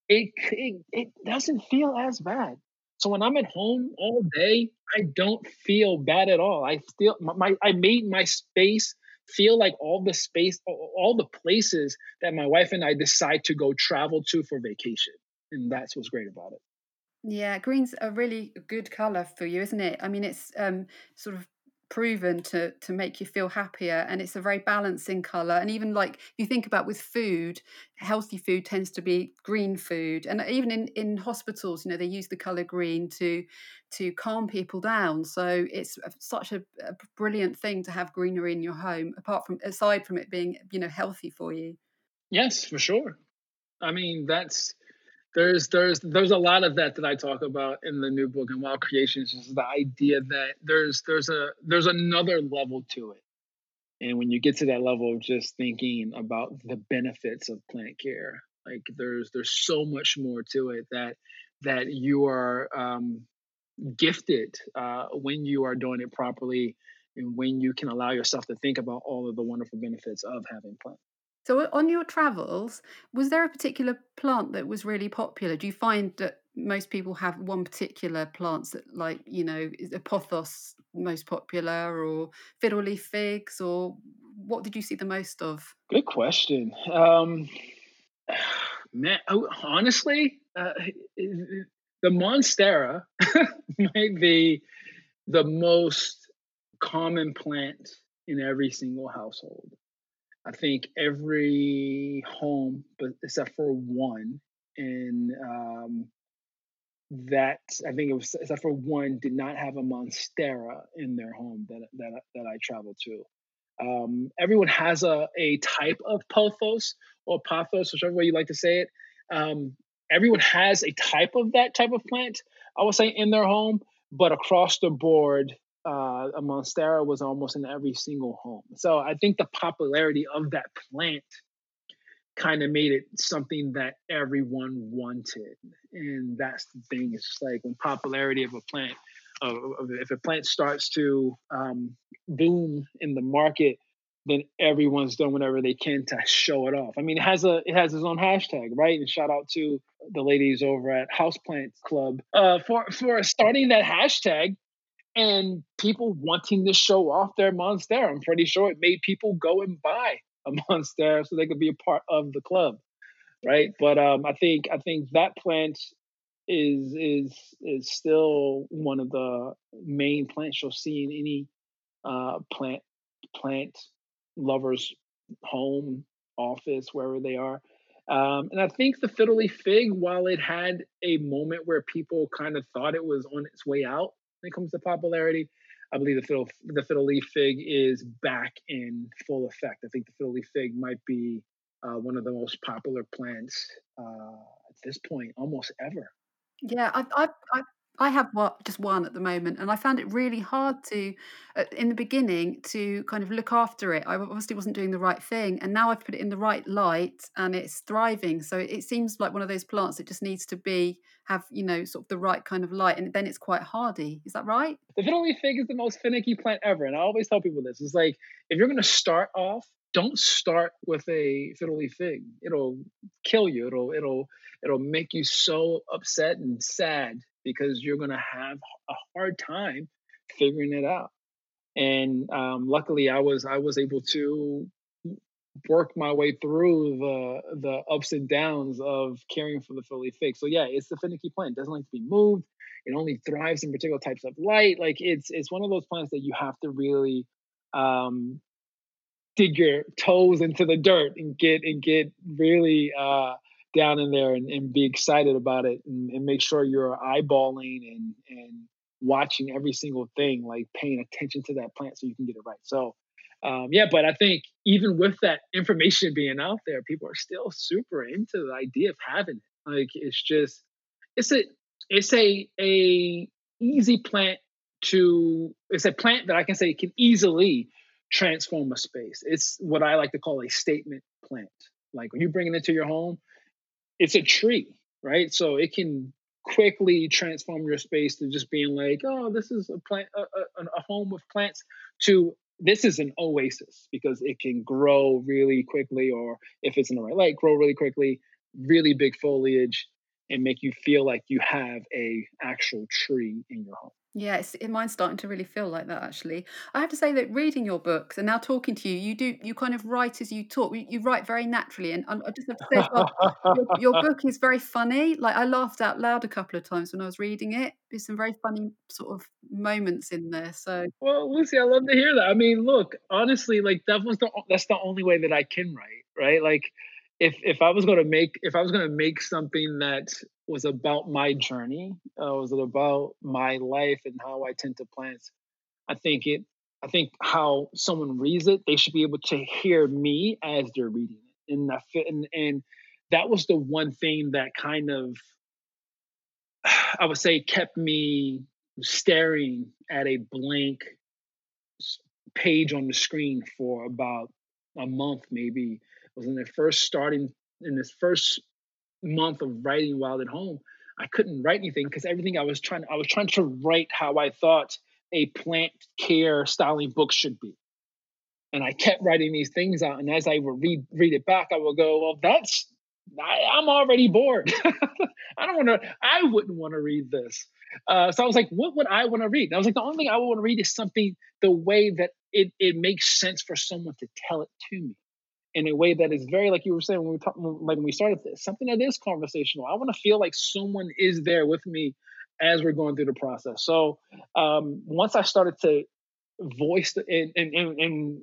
it, it it doesn't feel as bad. So when I'm at home all day, I don't feel bad at all. I still my I made my space feel like all the space, all the places that my wife and I decide to go travel to for vacation. And that's what's great about it. Yeah, green's a really good color for you, isn't it? I mean, it's um, sort of proven to to make you feel happier and it's a very balancing color and even like you think about with food healthy food tends to be green food and even in in hospitals you know they use the color green to to calm people down so it's such a, a brilliant thing to have greenery in your home apart from aside from it being you know healthy for you. Yes for sure. I mean that's there's there's there's a lot of that that I talk about in the new book and Wild Creations is the idea that there's there's a there's another level to it. And when you get to that level of just thinking about the benefits of plant care, like there's there's so much more to it that that you are um, gifted uh, when you are doing it properly and when you can allow yourself to think about all of the wonderful benefits of having plants. So, on your travels, was there a particular plant that was really popular? Do you find that most people have one particular plant that, like, you know, is a pothos most popular, or fiddle leaf figs, or what did you see the most of? Good question. Um, man, oh, honestly, uh, the monstera might be the most common plant in every single household. I think every home, but except for one, and um, that I think it was except for one did not have a monstera in their home that that that I traveled to. Um, everyone has a a type of pothos or pothos, whichever way you like to say it. Um, everyone has a type of that type of plant. I would say in their home, but across the board, uh, a monstera was almost in every single home. So I think the popularity of that plant kind of made it something that everyone wanted. And that's the thing. It's like when popularity of a plant, uh, if a plant starts to um, boom in the market, then everyone's done whatever they can to show it off. I mean, it has a it has its own hashtag, right? And shout out to the ladies over at Houseplant Club uh, for for starting that hashtag and people wanting to show off their monstera. I'm pretty sure it made people go and buy a monstera so they could be a part of the club, right? But um, I think I think that plant is is is still one of the main plants you'll see in any uh, plant plant lovers home office wherever they are. Um, and I think the fiddle leaf fig, while it had a moment where people kind of thought it was on its way out, when it comes to popularity. I believe the fiddle the fiddle leaf fig is back in full effect. I think the fiddle leaf fig might be uh, one of the most popular plants uh, at this point, almost ever. Yeah, I've, I've, I've I have what just one at the moment, and I found it really hard to, uh, in the beginning, to kind of look after it. I obviously wasn't doing the right thing, and now I've put it in the right light, and it's thriving. So it seems like one of those plants that just needs to be have you know sort of the right kind of light, and then it's quite hardy. Is that right? The fiddle leaf fig is the most finicky plant ever, and I always tell people this: it's like if you're going to start off, don't start with a fiddle leaf fig. It'll kill you. It'll it'll it'll make you so upset and sad because you're going to have a hard time figuring it out. And um, luckily, I was I was able to work my way through the the ups and downs of caring for the Philly fig. So yeah, it's the finicky plant. It doesn't like to be moved. It only thrives in particular types of light. Like it's it's one of those plants that you have to really um, dig your toes into the dirt and get and get really uh, down in there and, and be excited about it and, and, make sure you're eyeballing and, and watching every single thing, like paying attention to that plant so you can get it right. So, um, yeah, but I think even with that information being out there, people are still super into the idea of having it. Like it's just, it's a, it's a, a easy plant to, it's a plant that I can say can easily transform a space. It's what I like to call a statement plant. Like when you bring it into your home, it's a tree, right? So it can quickly transform your space to just being like, oh, this is a plant, a, a, a home of plants, to this is an oasis because it can grow really quickly, or if it's in the right light, grow really quickly, really big foliage, and make you feel like you have a actual tree in your home. Yeah, it's, it, mine's starting to really feel like that. Actually, I have to say that reading your books and now talking to you, you do you kind of write as you talk. You, you write very naturally, and I just have to say, well, your, your, book is very funny. Like I laughed out loud a couple of times when I was reading it. There's some very funny sort of moments in there. So, well, Lucy, I love to hear that. I mean, look, honestly, like that was the that's the only way that I can write, right? Like if if I was going to make if I was going to make something that was about my journey, uh, was it about my life and how I tend to plants, I think it I think how someone reads it, they should be able to hear me as they're reading it, and that fit, and, and that was the one thing that kind of I would say kept me staring at a blank page on the screen for about a month, maybe was in the first starting in this first month of writing Wild at Home. I couldn't write anything because everything I was trying I was trying to write how I thought a plant care styling book should be. And I kept writing these things out. And as I would read read it back, I would go, well, that's I, am already bored. I don't want to. I wouldn't want to read this. Uh, so I was like, what would I want to read? And I was like, the only thing I would want to read is something the way that it it makes sense for someone to tell it to me in a way that is very like you were saying when we talk, like when we started this, something that is conversational. I want to feel like someone is there with me as we're going through the process. So um, once I started to voice the, and, and, and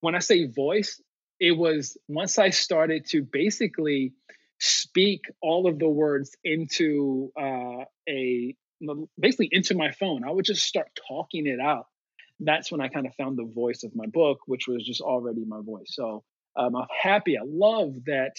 when I say voice, it was once I started to basically speak all of the words into uh, a basically into my phone. I would just start talking it out. That's when I kind of found the voice of my book, which was just already my voice. So um, I'm happy. I love that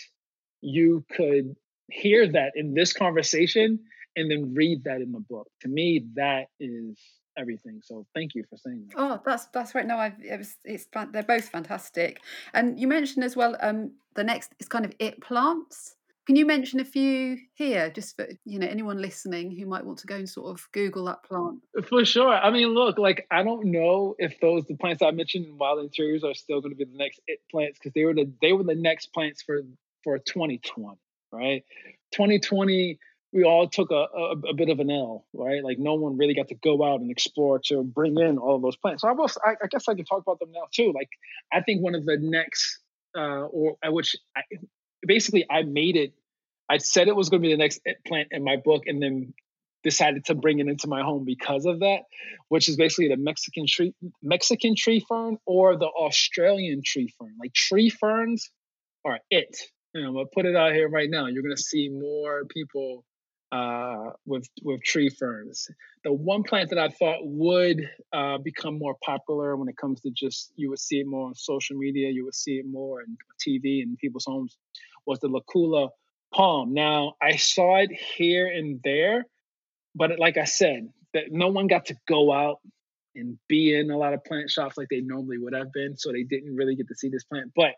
you could hear that in this conversation and then read that in the book. To me, that is everything. So thank you for saying that. Oh, that's that's right. No, I've it was, it's they're both fantastic. And you mentioned as well um, the next is kind of it plants. Can you mention a few here, just for you know anyone listening who might want to go and sort of Google that plant? For sure. I mean, look, like I don't know if those the plants I mentioned in wild interiors are still going to be the next it plants because they were the they were the next plants for for 2020, right? 2020 we all took a, a, a, bit of an L, right? Like no one really got to go out and explore to bring in all of those plants. So I, will, I, I guess I can talk about them now too. Like I think one of the next, uh, or which I, basically I made it. I said it was going to be the next eh, plant in my book, and then decided to bring it into my home because of that, which is basically the Mexican tree Mexican tree fern or the Australian tree fern. Like tree ferns are it. Know, I'm gonna put it out here right now. You're gonna see more people uh, with with tree ferns. The one plant that I thought would uh, become more popular when it comes to just you would see it more on social media, you would see it more on TV and people's homes was the Licuala palm. Now I saw it here and there, but like I said, that no one got to go out and be in a lot of plant shops like they normally would have been, so they didn't really get to see this plant. But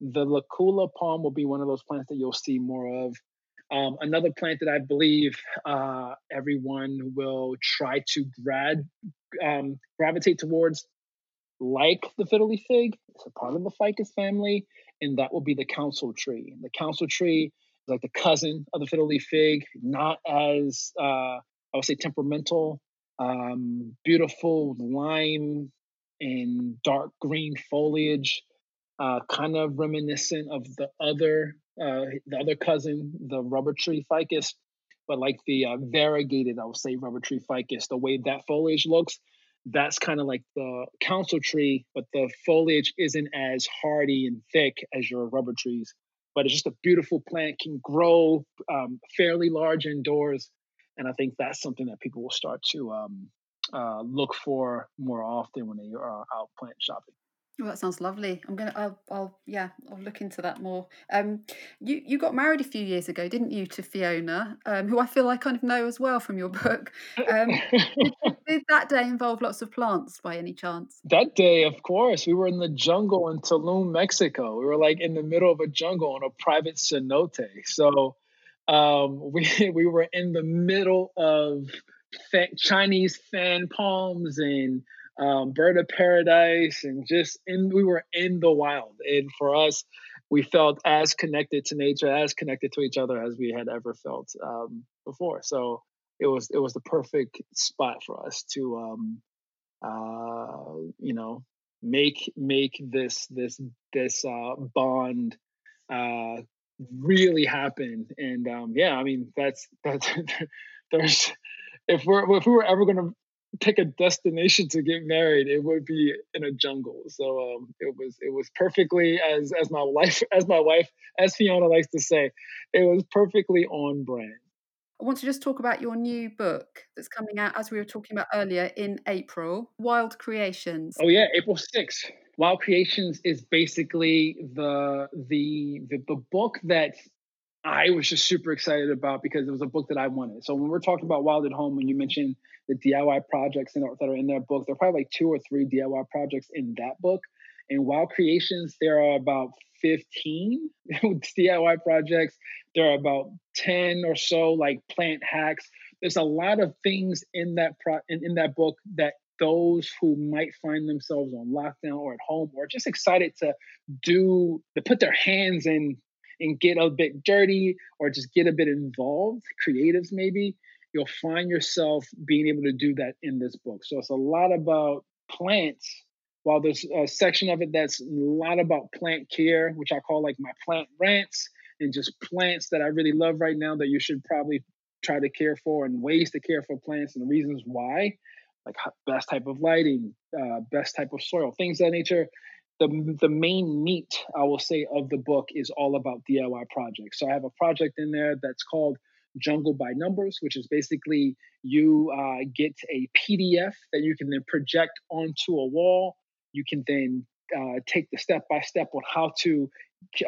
the Licuala palm will be one of those plants that you'll see more of um, another plant that I believe uh, everyone will try to grad, um, gravitate towards, like the fiddle leaf fig, it's a part of the ficus family, and that will be the council tree. The council tree is like the cousin of the fiddle leaf fig, not as uh, I would say temperamental, um, beautiful lime and dark green foliage, uh, kind of reminiscent of the other uh, the other cousin, the rubber tree ficus, but like the uh, variegated, I would say rubber tree ficus, the way that foliage looks, that's kind of like the council tree, but the foliage isn't as hardy and thick as your rubber trees. But it's just a beautiful plant, can grow um, fairly large indoors. And I think that's something that people will start to um, uh, look for more often when they are out plant shopping. Oh, that sounds lovely. I'm gonna. I'll. I'll. Yeah. I'll look into that more. Um, you you got married a few years ago, didn't you, to Fiona, um, who I feel I kind of know as well from your book. Um, did, did, that day involve lots of plants by any chance? That day, of course, we were in the jungle in Tulum, Mexico. We were like in the middle of a jungle on a private cenote. So, um, we we were in the middle of Chinese fan palms and um, bird of paradise, and just in we were in the wild. And for us, we felt as connected to nature, as connected to each other as we had ever felt um, before. So it was it was the perfect spot for us to um, uh, you know make make this this this uh, bond uh, really happen. And um, yeah, I mean that's that's there's if we're if we were ever going to pick a destination to get married, it would be in a jungle. So um, it was it was perfectly as as my wife as my wife as Fiona likes to say, it was perfectly on brand. I want to just talk about your new book that's coming out, as we were talking about earlier, in April, Wild Creations. Oh yeah, April sixth. Wild Creations is basically the the the, the book that I was just super excited about because it was a book that I wanted. So when we're talking about Wild at Home, when you mentioned the DIY projects in, that are in their book, there are probably like two or three DIY projects in that book. In Wild Creations, there are about 15 DIY projects. There are about 10 or so like plant hacks. There's a lot of things in that pro in, in that book that those who might find themselves on lockdown or at home or just excited to do to put their hands in and get a bit dirty or just get a bit involved, creatives maybe, you'll find yourself being able to do that in this book. So it's a lot about plants. While there's a section of it that's a lot about plant care, which I call like my plant rants, and just plants that I really love right now that you should probably try to care for, and ways to care for plants and reasons why, like best type of lighting, uh, best type of soil, things that nature the the main meat I will say of the book is all about DIY projects. So I have a project in there that's called Jungle by Numbers, which is basically you uh, get a PDF that you can then project onto a wall. You can then uh, take the step by step on how to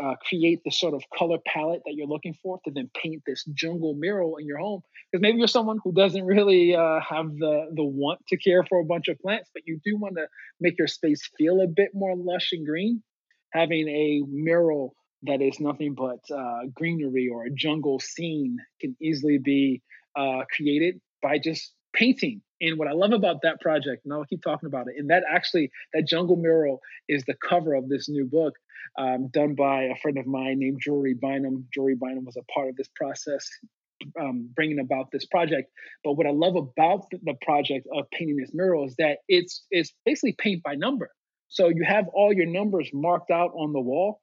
uh, create the sort of color palette that you're looking for to then paint this jungle mural in your home. Because maybe you're someone who doesn't really uh, have the the want to care for a bunch of plants, but you do want to make your space feel a bit more lush and green. Having a mural that is nothing but uh, greenery or a jungle scene can easily be uh, created by just painting. And what I love about that project, and I'll keep talking about it, and that actually, that jungle mural is the cover of this new book um, done by a friend of mine named Jory Bynum. Jory Bynum was a part of this process, um, bringing about this project. But what I love about the project of painting this mural is that it's it's basically paint by number. So you have all your numbers marked out on the wall.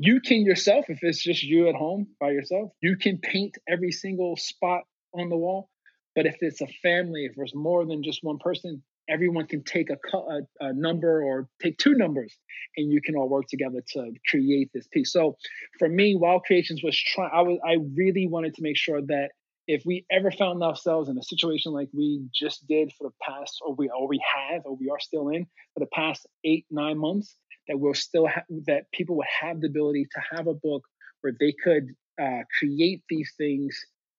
You can yourself, if it's just you at home by yourself, you can paint every single spot on the wall. But if it's a family, if there's more than just one person, everyone can take a, a, a, number or take two numbers and you can all work together to create this piece so for me wild creations was trying i was i really wanted to make sure that if we ever found ourselves in a situation like we just did for the past, or we or we have, or we are still in for the past eight nine months, that we'll still have that people would have the ability to have a book where they could uh, create these things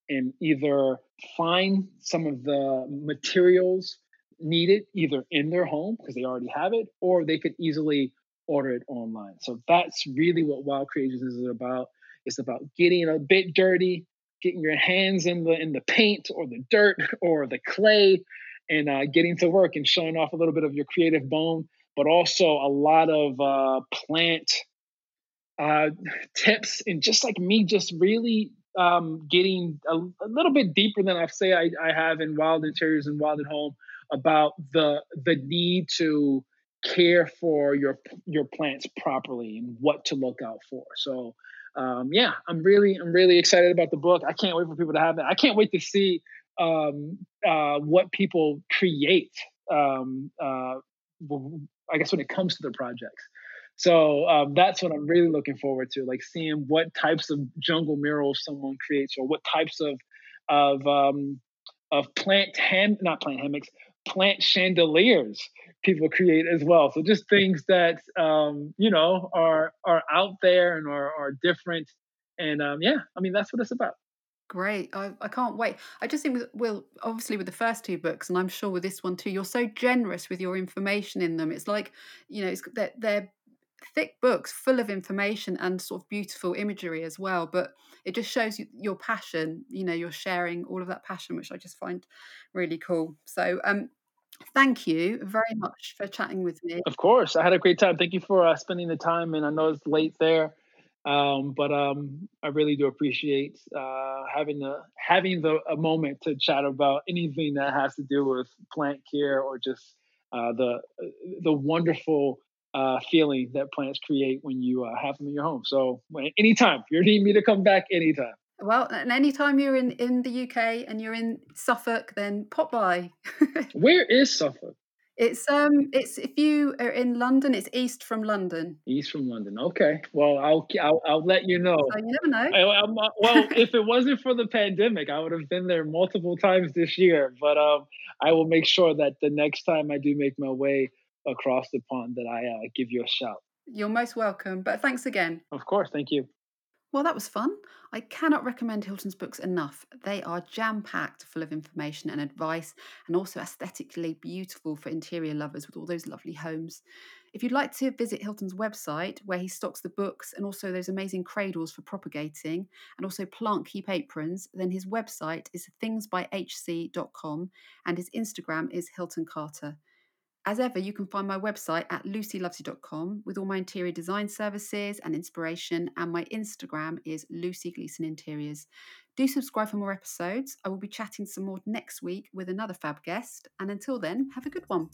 and either find some of the materials needed either in their home because they already have it, or they could easily order it online. So that's really what Wild Creations is about. It's about getting a bit dirty, getting your hands in the in the paint or the dirt or the clay, and uh, getting to work and showing off a little bit of your creative bone, but also a lot of uh, plant uh, tips and just like me, just really um, getting a, a, little bit deeper than I've say I, I have in Wild Interiors and Wild at Home about the the need to care for your your plants properly and what to look out for. So um, yeah, I'm really I'm really excited about the book. I can't wait for people to have that. I can't wait to see um, uh, what people create. Um, uh, I guess when it comes to the projects. So um, that's what I'm really looking forward to, like seeing what types of jungle murals someone creates, or what types of of um, of plant ham not plant hammocks, plant chandeliers people create as well. So just things that um, you know are are out there and are are different. And um, yeah, I mean that's what it's about. Great. I, I can't wait. I just think, with, well, obviously with the first two books, and I'm sure with this one too, you're so generous with your information in them. It's like, you know, it's they're, they're thick books full of information and sort of beautiful imagery as well. But it just shows you your passion. You know, you're sharing all of that passion, which I just find really cool. So, um, Thank you very much for chatting with me. Of course, I had a great time. Thank you for uh, spending the time, and I know it's late there, um, but um, I really do appreciate uh, having the having the a moment to chat about anything that has to do with plant care or just uh, the the wonderful uh, feeling that plants create when you uh, have them in your home. So, anytime you need me to come back, anytime. Well, and anytime you're in, in the UK and you're in Suffolk, then pop by. Where is Suffolk? It's um, it's if you are in London, it's east from London. East from London. Okay. Well, I'll I'll, I'll let you know. So you never know. I, uh, well, if it wasn't for the pandemic, I would have been there multiple times this year. But um, I will make sure that the next time I do make my way across the pond, that I uh, give you a shout. You're most welcome. But thanks again. Of course. Thank you. Well, that was fun. I cannot recommend Hilton's books enough. They are jam packed full of information and advice, and also aesthetically beautiful for interior lovers with all those lovely homes. If you'd like to visit Hilton's website, where he stocks the books and also those amazing cradles for propagating, and also plant keep aprons, then his website is thingsbyhc.com and his Instagram is Hilton Carter. As ever, you can find my website at lucylovesy.com with all my interior design services and inspiration, and my Instagram is Lucy Gleason Interiors. Do subscribe for more episodes. I will be chatting some more next week with another fab guest, and until then, have a good one.